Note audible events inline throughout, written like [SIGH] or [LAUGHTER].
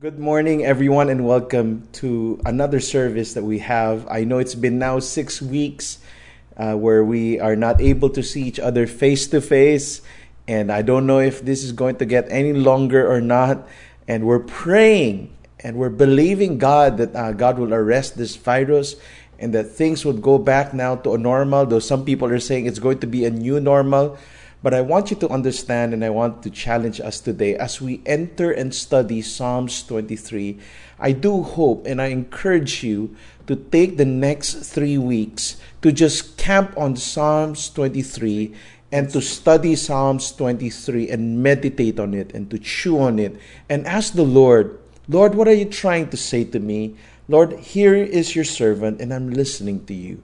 Good morning, everyone, and welcome to another service that we have. I know it's been now six weeks uh, where we are not able to see each other face to face, and I don't know if this is going to get any longer or not. And we're praying and we're believing God that uh, God will arrest this virus and that things would go back now to a normal, though some people are saying it's going to be a new normal. But I want you to understand and I want to challenge us today as we enter and study Psalms 23. I do hope and I encourage you to take the next three weeks to just camp on Psalms 23 and to study Psalms 23 and meditate on it and to chew on it and ask the Lord, Lord, what are you trying to say to me? Lord, here is your servant and I'm listening to you.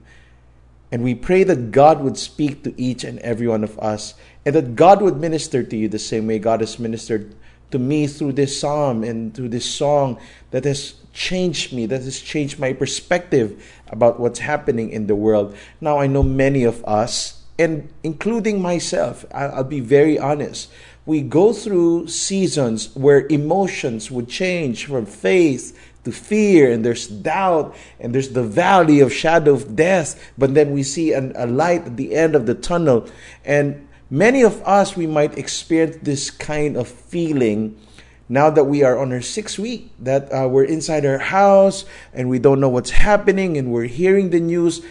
And we pray that God would speak to each and every one of us and that God would minister to you the same way God has ministered to me through this psalm and through this song that has changed me, that has changed my perspective about what's happening in the world. Now, I know many of us, and including myself, I'll be very honest, we go through seasons where emotions would change from faith to fear and there's doubt and there's the valley of shadow of death but then we see an, a light at the end of the tunnel. And many of us we might experience this kind of feeling now that we are on our sixth week that uh, we're inside our house and we don't know what's happening and we're hearing the news.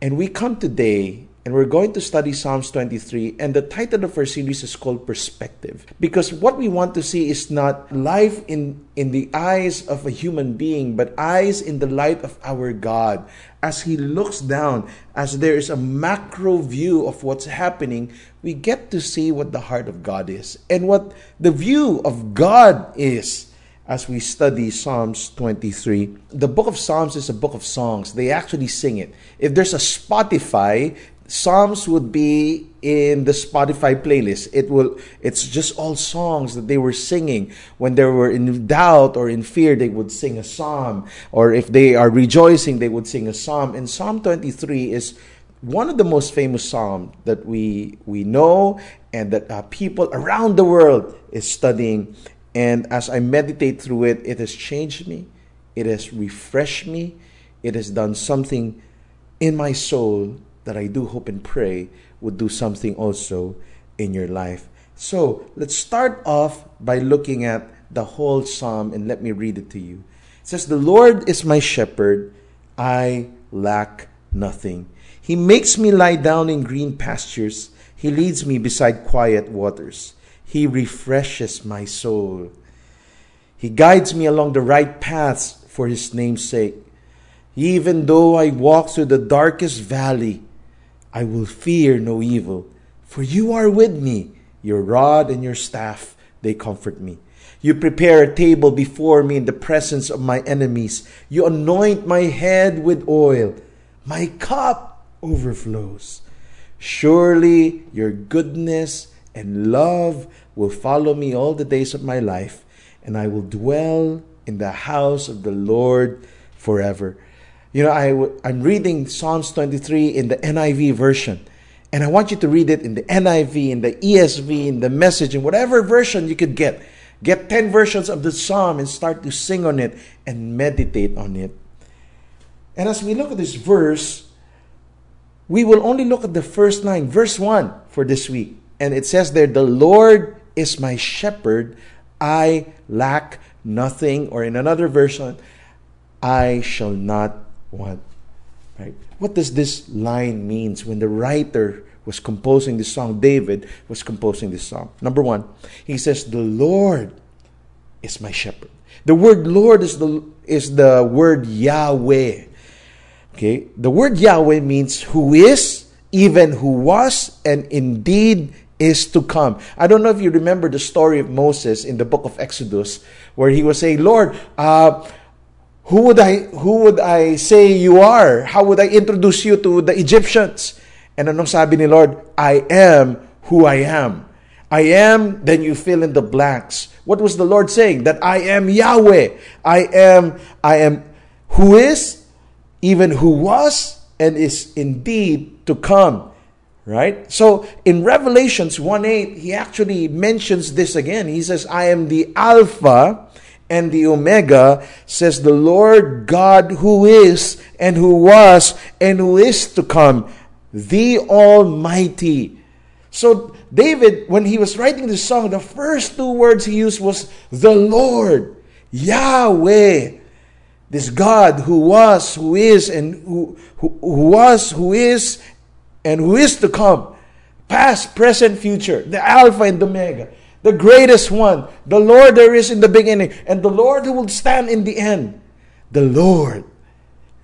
And we come today and we're going to study Psalms 23. And the title of our series is called Perspective. Because what we want to see is not life in, in the eyes of a human being, but eyes in the light of our God. As He looks down, as there is a macro view of what's happening, we get to see what the heart of God is and what the view of God is as we study Psalms 23. The book of Psalms is a book of songs. They actually sing it. If there's a Spotify, Psalms would be in the Spotify playlist. It will it's just all songs that they were singing when they were in doubt or in fear they would sing a psalm or if they are rejoicing they would sing a psalm. And Psalm 23 is one of the most famous psalms that we we know and that uh, people around the world is studying and as I meditate through it it has changed me. It has refreshed me. It has done something in my soul that I do hope and pray would do something also in your life. So let's start off by looking at the whole psalm and let me read it to you. It says, The Lord is my shepherd, I lack nothing. He makes me lie down in green pastures, He leads me beside quiet waters. He refreshes my soul. He guides me along the right paths for His name's sake. Even though I walk through the darkest valley, I will fear no evil, for you are with me. Your rod and your staff, they comfort me. You prepare a table before me in the presence of my enemies. You anoint my head with oil. My cup overflows. Surely your goodness and love will follow me all the days of my life, and I will dwell in the house of the Lord forever. You know, I, I'm reading Psalms 23 in the NIV version. And I want you to read it in the NIV, in the ESV, in the message, in whatever version you could get. Get 10 versions of the psalm and start to sing on it and meditate on it. And as we look at this verse, we will only look at the first line, verse 1 for this week. And it says there, The Lord is my shepherd, I lack nothing. Or in another version, I shall not what? Right? What does this line means when the writer was composing this song, David was composing this song? Number one, he says, The Lord is my shepherd. The word Lord is the is the word Yahweh. Okay? The word Yahweh means who is, even who was, and indeed is to come. I don't know if you remember the story of Moses in the book of Exodus, where he was saying, Lord, uh, who would I who would I say you are? How would I introduce you to the Egyptians? And anong sabi ni Lord? I am who I am. I am, then you fill in the blanks. What was the Lord saying? That I am Yahweh. I am I am who is, even who was, and is indeed to come. Right? So in Revelations 1 8, he actually mentions this again. He says, I am the Alpha and the Omega, says the Lord God who is, and who was, and who is to come, the Almighty. So, David, when he was writing this song, the first two words he used was the Lord, Yahweh. This God who was, who is, and who, who, who was, who is, and who is to come. Past, present, future. The Alpha and the Omega. The greatest one. The Lord there is in the beginning. And the Lord who will stand in the end. The Lord.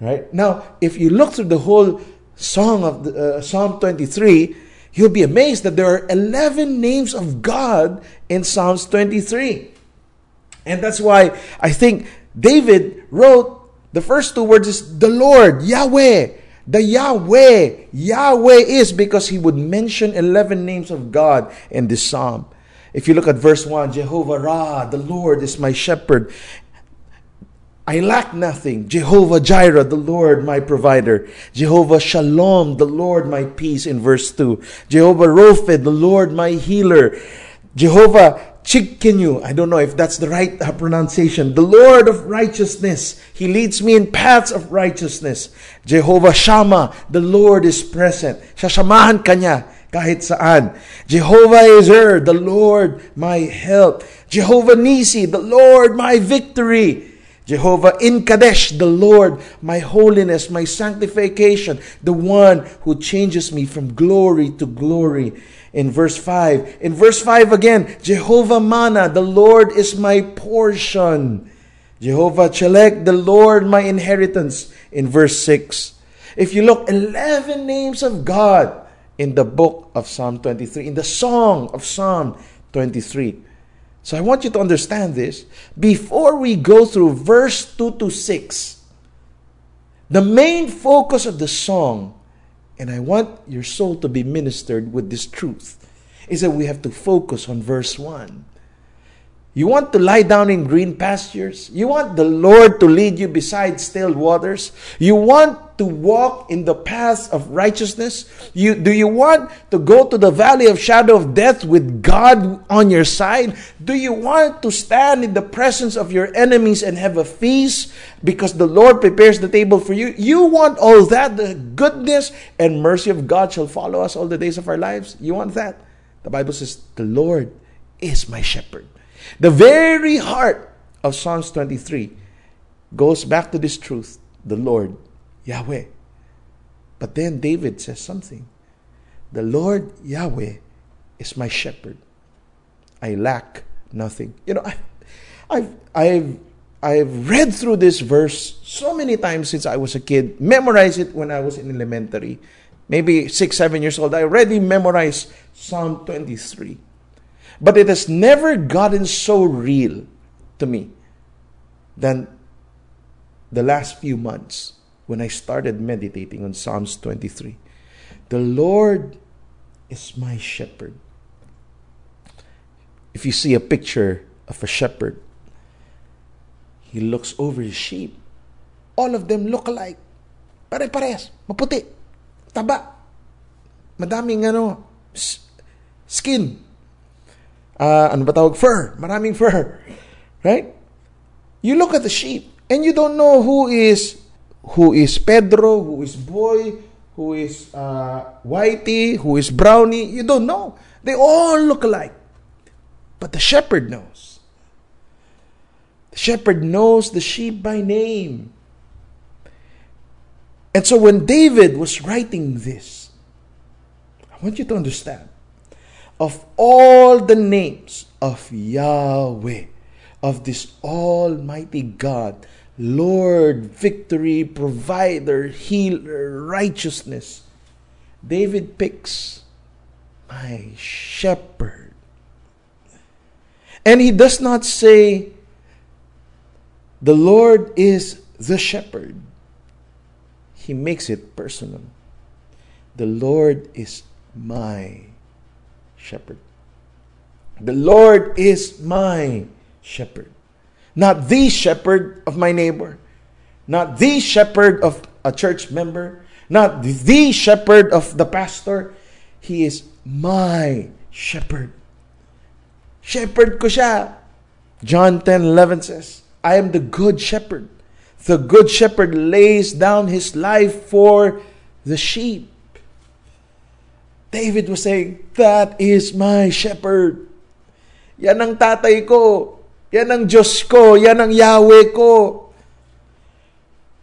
Right? Now, if you look through the whole song of the, uh, Psalm 23, you'll be amazed that there are 11 names of God in Psalms 23. And that's why I think David wrote the first two words is the Lord, Yahweh. The Yahweh, Yahweh is because he would mention 11 names of God in this psalm. If you look at verse 1, Jehovah Ra, the Lord is my shepherd. I lack nothing. Jehovah Jireh, the Lord my provider. Jehovah Shalom, the Lord my peace in verse 2. Jehovah Rophe, the Lord my healer. Jehovah Tsidkenu, I don't know if that's the right uh, pronunciation. The Lord of righteousness. He leads me in paths of righteousness. Jehovah Shammah, the Lord is present. Sasamahan kanya kahit saan. Jehovah Ezer, the Lord my help. Jehovah Nisi, the Lord my victory. Jehovah in Kadesh, the Lord, my holiness, my sanctification, the one who changes me from glory to glory in verse 5. In verse 5 again, Jehovah Mana, the Lord is my portion. Jehovah Chelek, the Lord my inheritance. In verse 6. If you look, 11 names of God in the book of Psalm 23, in the song of Psalm 23. So I want you to understand this. Before we go through verse 2 to 6, the main focus of the song and I want your soul to be ministered with this truth, is that we have to focus on verse 1. You want to lie down in green pastures? You want the Lord to lead you beside still waters? You want to walk in the paths of righteousness? You, do you want to go to the valley of shadow of death with God on your side? Do you want to stand in the presence of your enemies and have a feast because the Lord prepares the table for you? You want all that? The goodness and mercy of God shall follow us all the days of our lives? You want that? The Bible says, The Lord is my shepherd. The very heart of Psalms 23 goes back to this truth the Lord, Yahweh. But then David says something The Lord, Yahweh, is my shepherd. I lack nothing. You know, I've, I've, I've read through this verse so many times since I was a kid, memorized it when I was in elementary, maybe six, seven years old. I already memorized Psalm 23. But it has never gotten so real to me than the last few months when I started meditating on Psalms 23. The Lord is my shepherd. If you see a picture of a shepherd, he looks over his sheep. All of them look alike. Pare-parehas. Maputi. Taba. Madaming ano, skin uh, ano ba tawag? Fur. Maraming fur. Right? You look at the sheep and you don't know who is who is Pedro, who is Boy, who is uh, Whitey, who is Brownie. You don't know. They all look alike. But the shepherd knows. The shepherd knows the sheep by name. And so when David was writing this, I want you to understand of all the names of Yahweh, of this Almighty God, Lord, victory, provider, healer, righteousness, David picks my shepherd. And he does not say, the Lord is the shepherd. He makes it personal. The Lord is my shepherd. The Lord is my shepherd. Not the shepherd of my neighbor, not the shepherd of a church member, not the shepherd of the pastor. He is my shepherd. Shepherd ko siya. John 10 11 says, I am the good shepherd. The good shepherd lays down his life for the sheep. David was saying, That is my shepherd. Yan ang tatay ko. Yan ang Diyos ko. Yan ang Yahweh ko.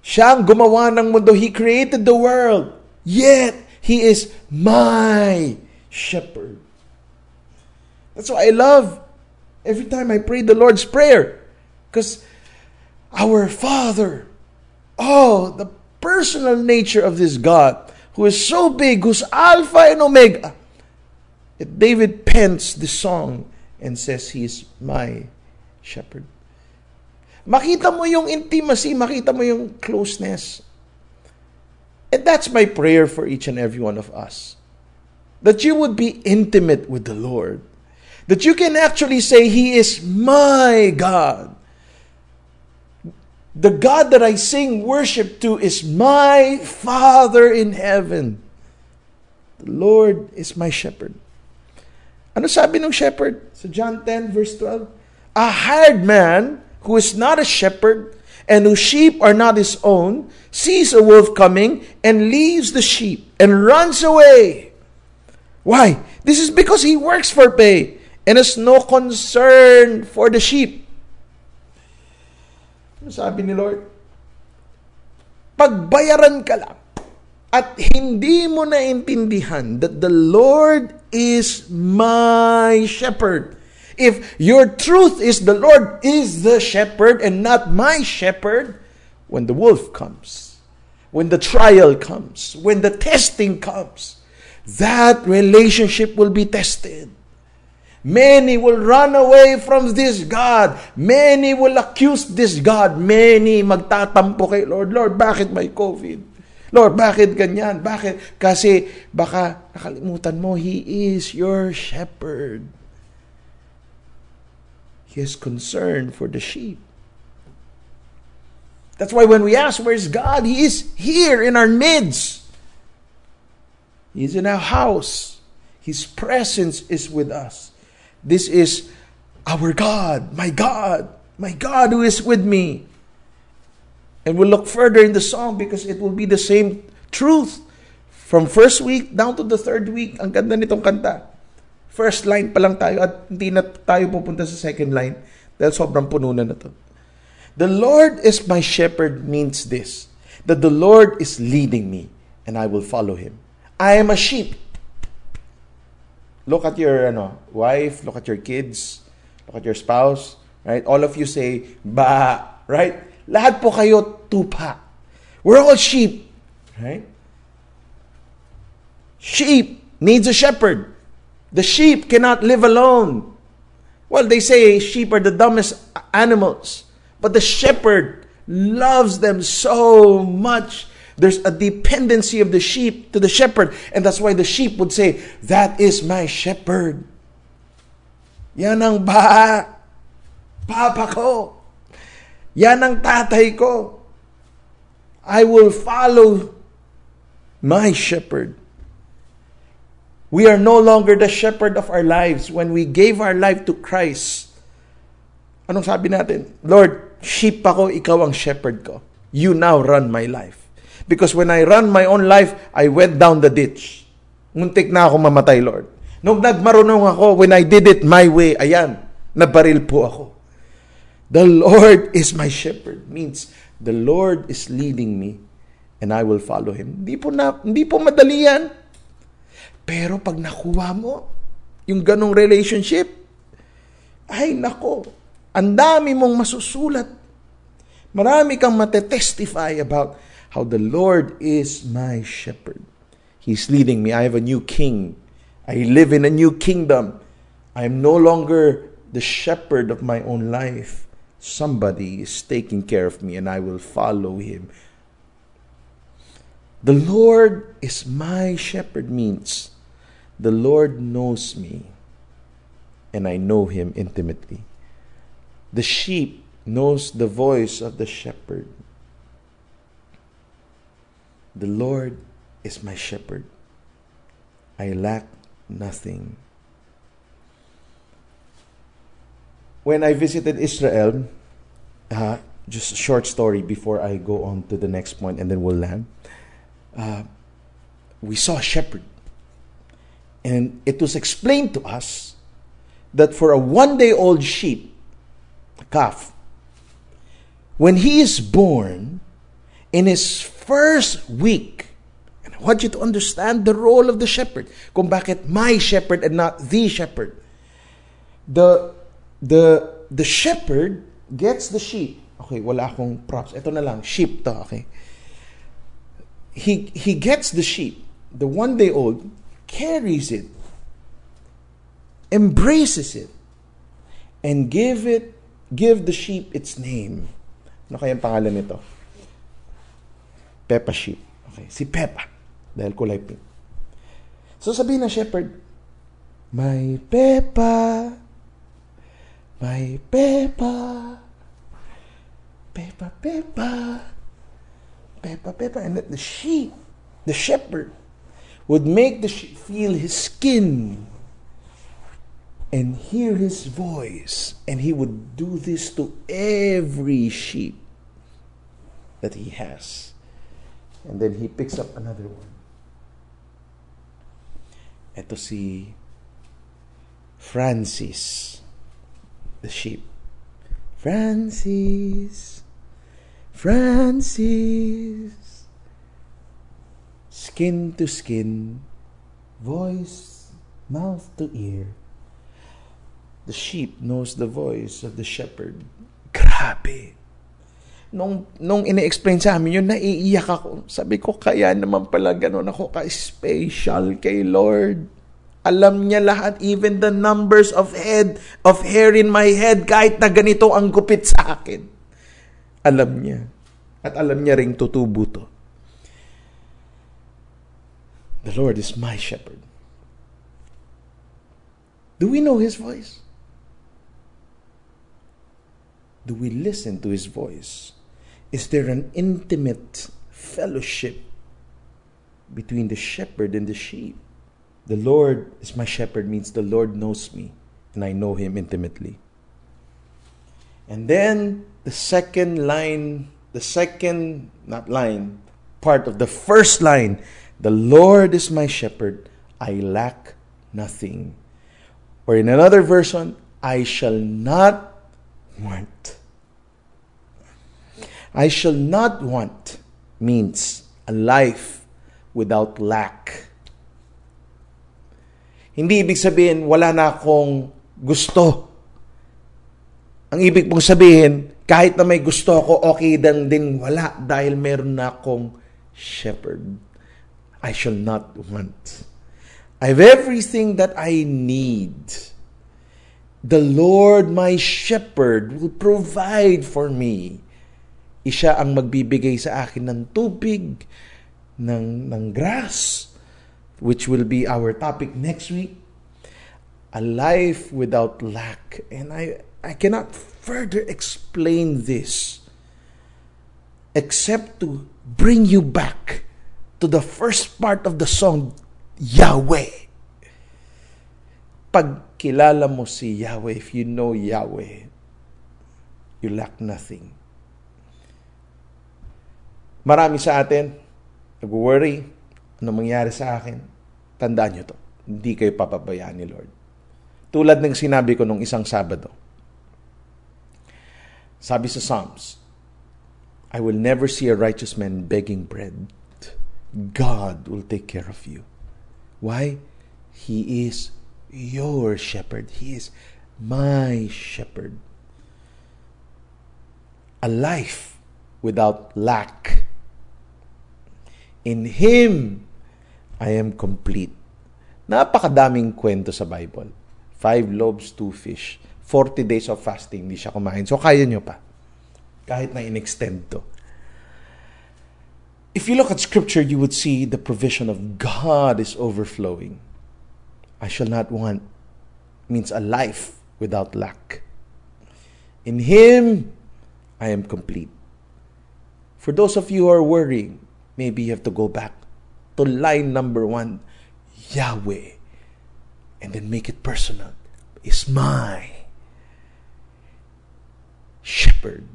Siya ang gumawa ng mundo. He created the world. Yet, He is my shepherd. That's why I love every time I pray the Lord's Prayer. Because our Father, oh, the personal nature of this God, who is so big, who's Alpha and Omega. If David pens the song and says, He is my shepherd. Makita mo yung intimacy, makita mo yung closeness. And that's my prayer for each and every one of us. That you would be intimate with the Lord. That you can actually say, He is my God. The God that I sing worship to is my Father in heaven. The Lord is my shepherd. Ano sabi ng shepherd sa John 10 verse 12? A hired man who is not a shepherd and whose sheep are not his own sees a wolf coming and leaves the sheep and runs away. Why? This is because he works for pay and has no concern for the sheep. Ano sabi ni Lord? Pagbayaran ka lang at hindi mo naintindihan that the Lord is my shepherd. If your truth is the Lord is the shepherd and not my shepherd, when the wolf comes, when the trial comes, when the testing comes, that relationship will be tested. Many will run away from this God. Many will accuse this God. Many magtatampo kay Lord, Lord, bakit may COVID? Lord, bakit ganyan? Bakit? Kasi baka nakalimutan mo, He is your shepherd. He is concerned for the sheep. That's why when we ask, where's God? He is here in our midst. He's in our house. His presence is with us. This is our God, my God, my God who is with me. And we'll look further in the song because it will be the same truth. From first week down to the third week, ang ganda nitong kanta. First line pa lang tayo at hindi na tayo pupunta sa second line dahil sobrang puno na na to. The Lord is my shepherd means this, that the Lord is leading me and I will follow Him. I am a sheep. Look at your ano, wife, look at your kids, look at your spouse, right? All of you say, ba, right? Lahat po kayo tupa. We're all sheep. Right? Sheep needs a shepherd. The sheep cannot live alone. Well, they say sheep are the dumbest animals. But the shepherd loves them so much. There's a dependency of the sheep to the shepherd. And that's why the sheep would say, That is my shepherd. Yan ang ba, papa ko. Yan ang tatay ko. I will follow my shepherd. We are no longer the shepherd of our lives when we gave our life to Christ. Anong sabi natin? Lord, sheep ako, ikaw ang shepherd ko. You now run my life. Because when I run my own life, I went down the ditch. Muntik na ako mamatay, Lord. Nung nagmarunong ako, when I did it my way, ayan, nabaril po ako. The Lord is my shepherd means the Lord is leading me and I will follow Him. Hindi po, na, hindi po madali yan. Pero pag nakuha mo yung ganong relationship, ay nako, ang dami mong masusulat. Marami kang matetestify about how the Lord is my shepherd. He's leading me. I have a new king. I live in a new kingdom. I am no longer the shepherd of my own life somebody is taking care of me and I will follow him. The Lord is my shepherd means the Lord knows me and I know him intimately. The sheep knows the voice of the shepherd. The Lord is my shepherd. I lack nothing. when I visited Israel, uh, just a short story before I go on to the next point and then we'll land. Uh, we saw a shepherd. And it was explained to us that for a one day old sheep, a calf, when he is born, in his first week, and I want you to understand the role of the shepherd, kung bakit my shepherd and not the shepherd. The, the, the shepherd gets the sheep. Okay, wala akong props. Ito na lang, sheep to, okay? He, he gets the sheep, the one day old, carries it, embraces it, and give it, give the sheep its name. Ano kaya ang pangalan nito? Peppa sheep. Okay, si Peppa. Dahil kulay pink. So sabihin ng shepherd, My Peppa, my Peppa, Peppa, Peppa, Peppa, Peppa. And the sheep, the shepherd, would make the sheep feel his skin and hear his voice. And he would do this to every sheep that he has. And then he picks up another one. Ito si Francis, the sheep. Francis, Francis, skin to skin, voice, mouth to ear. The sheep knows the voice of the shepherd. Grabe. Nung, nung ine-explain sa amin yun, naiiyak ako. Sabi ko, kaya naman pala ganun ako ka-special kay Lord. Alam niya lahat, even the numbers of head, of hair in my head, kahit na ganito ang gupit sa akin. Alam niya. At alam niya ring tutubo to. The Lord is my shepherd. Do we know His voice? Do we listen to His voice? Is there an intimate fellowship between the shepherd and the sheep? The Lord is my shepherd means the Lord knows me and I know Him intimately. And then the second line, the second, not line, part of the first line, the Lord is my shepherd, I lack nothing. Or in another version, I shall not want. I shall not want means a life without lack. Hindi ibig sabihin, wala na akong gusto. Ang ibig pong sabihin, kahit na may gusto ako, okay dan din wala dahil meron na akong shepherd. I shall not want. I have everything that I need. The Lord, my shepherd, will provide for me. Isya ang magbibigay sa akin ng tubig, ng, ng grass, which will be our topic next week. A life without lack. And I, I cannot further explain this except to bring you back to the first part of the song, Yahweh. Pag kilala mo si Yahweh, if you know Yahweh, you lack nothing. Marami sa atin, nag-worry, ano mangyari sa akin. Tandaan nyo to, hindi kayo papabayaan ni Lord. Tulad ng sinabi ko nung isang Sabado. Sabi sa Psalms, I will never see a righteous man begging bread. God will take care of you. Why? He is your shepherd. He is my shepherd. A life without lack. In Him, I am complete. Napakadaming kwento sa Bible. Five loaves, two fish. 40 days of fasting, hindi siya kumain. So, kaya nyo pa. Kahit na in-extend to. If you look at Scripture, you would see the provision of God is overflowing. I shall not want means a life without lack. In Him, I am complete. For those of you who are worrying, maybe you have to go back to line number one Yahweh, and then make it personal, is my shepherd.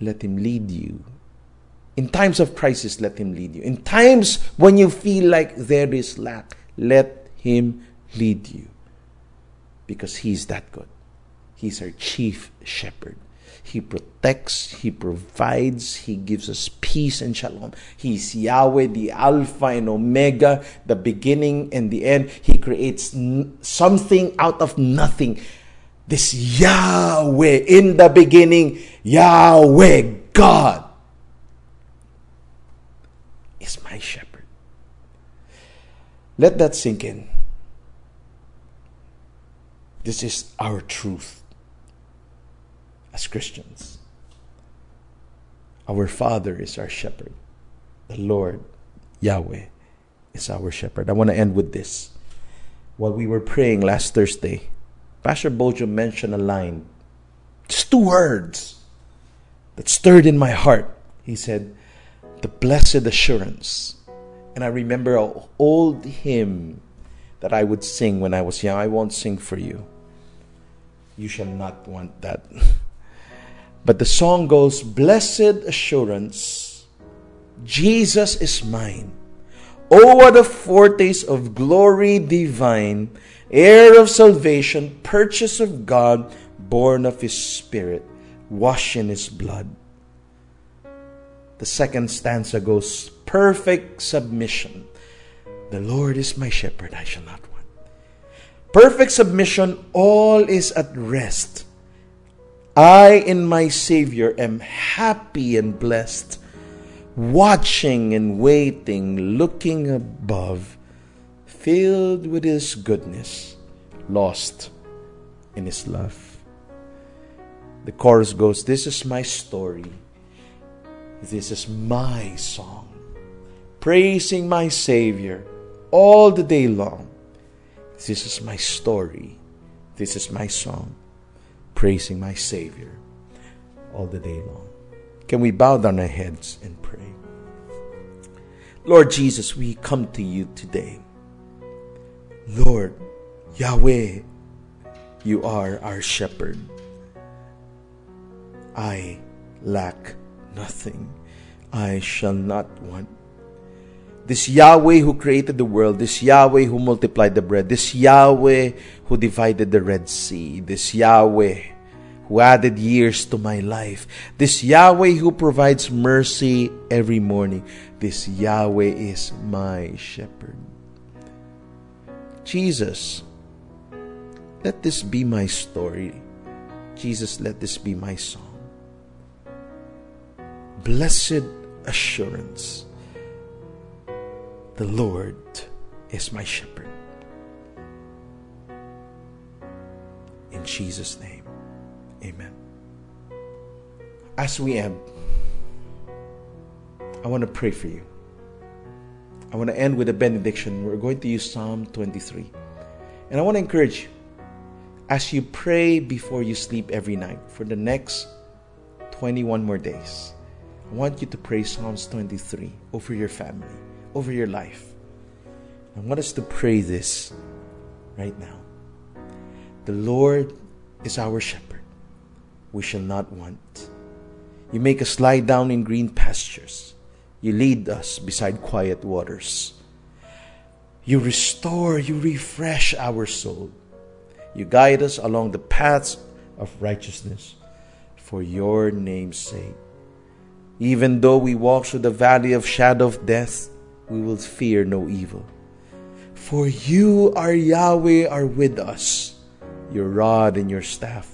Let him lead you. In times of crisis, let him lead you. In times when you feel like there is lack, let him lead you. Because he's that good. He's our chief shepherd. He protects, He provides, He gives us peace and shalom. He's Yahweh, the Alpha and Omega, the beginning and the end. He creates n- something out of nothing. This Yahweh in the beginning, Yahweh God is my shepherd. Let that sink in. This is our truth as Christians. Our Father is our shepherd. The Lord, Yahweh, is our shepherd. I want to end with this. While we were praying last Thursday, Pastor Bojo mentioned a line, just two words that stirred in my heart. He said, The blessed assurance. And I remember an old hymn that I would sing when I was young. I won't sing for you. You shall not want that. [LAUGHS] But the song goes, Blessed assurance, Jesus is mine. Oh, what a foretaste of glory divine, heir of salvation, purchase of God, born of His Spirit, washed in His blood. The second stanza goes, Perfect submission. The Lord is my shepherd, I shall not want. Perfect submission, all is at rest. I, in my Savior, am happy and blessed, watching and waiting, looking above, filled with His goodness, lost in His love. The chorus goes This is my story, this is my song, praising my Savior all the day long. This is my story, this is my song praising my Savior all the day long. Can we bow down our heads and pray? Lord Jesus, we come to you today. Lord, Yahweh, you are our shepherd. I lack nothing. I shall not want. This Yahweh who created the world, this Yahweh who multiplied the bread, this Yahweh who divided the Red Sea, this Yahweh who added years to my life, this Yahweh who provides mercy every morning, this Yahweh is my shepherd. Jesus, let this be my story. Jesus, let this be my song. Blessed assurance. The Lord is my shepherd. In Jesus' name, amen. As we end, I want to pray for you. I want to end with a benediction. We're going to use Psalm 23. And I want to encourage you as you pray before you sleep every night for the next 21 more days. I want you to pray Psalms 23 over your family, over your life. I want us to pray this right now. The Lord is our shepherd. We shall not want. You make us lie down in green pastures. You lead us beside quiet waters. You restore, you refresh our soul. You guide us along the paths of righteousness for your name's sake. Even though we walk through the valley of shadow of death, we will fear no evil. For you, our Yahweh, are with us your rod and your staff,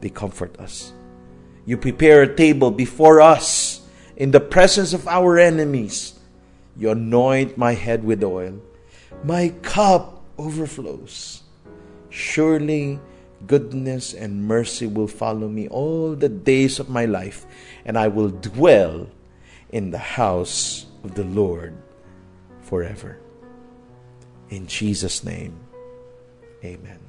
they comfort us. You prepare a table before us in the presence of our enemies. You anoint my head with oil. My cup overflows. Surely goodness and mercy will follow me all the days of my life, and I will dwell in the house of the Lord forever. In Jesus' name, amen.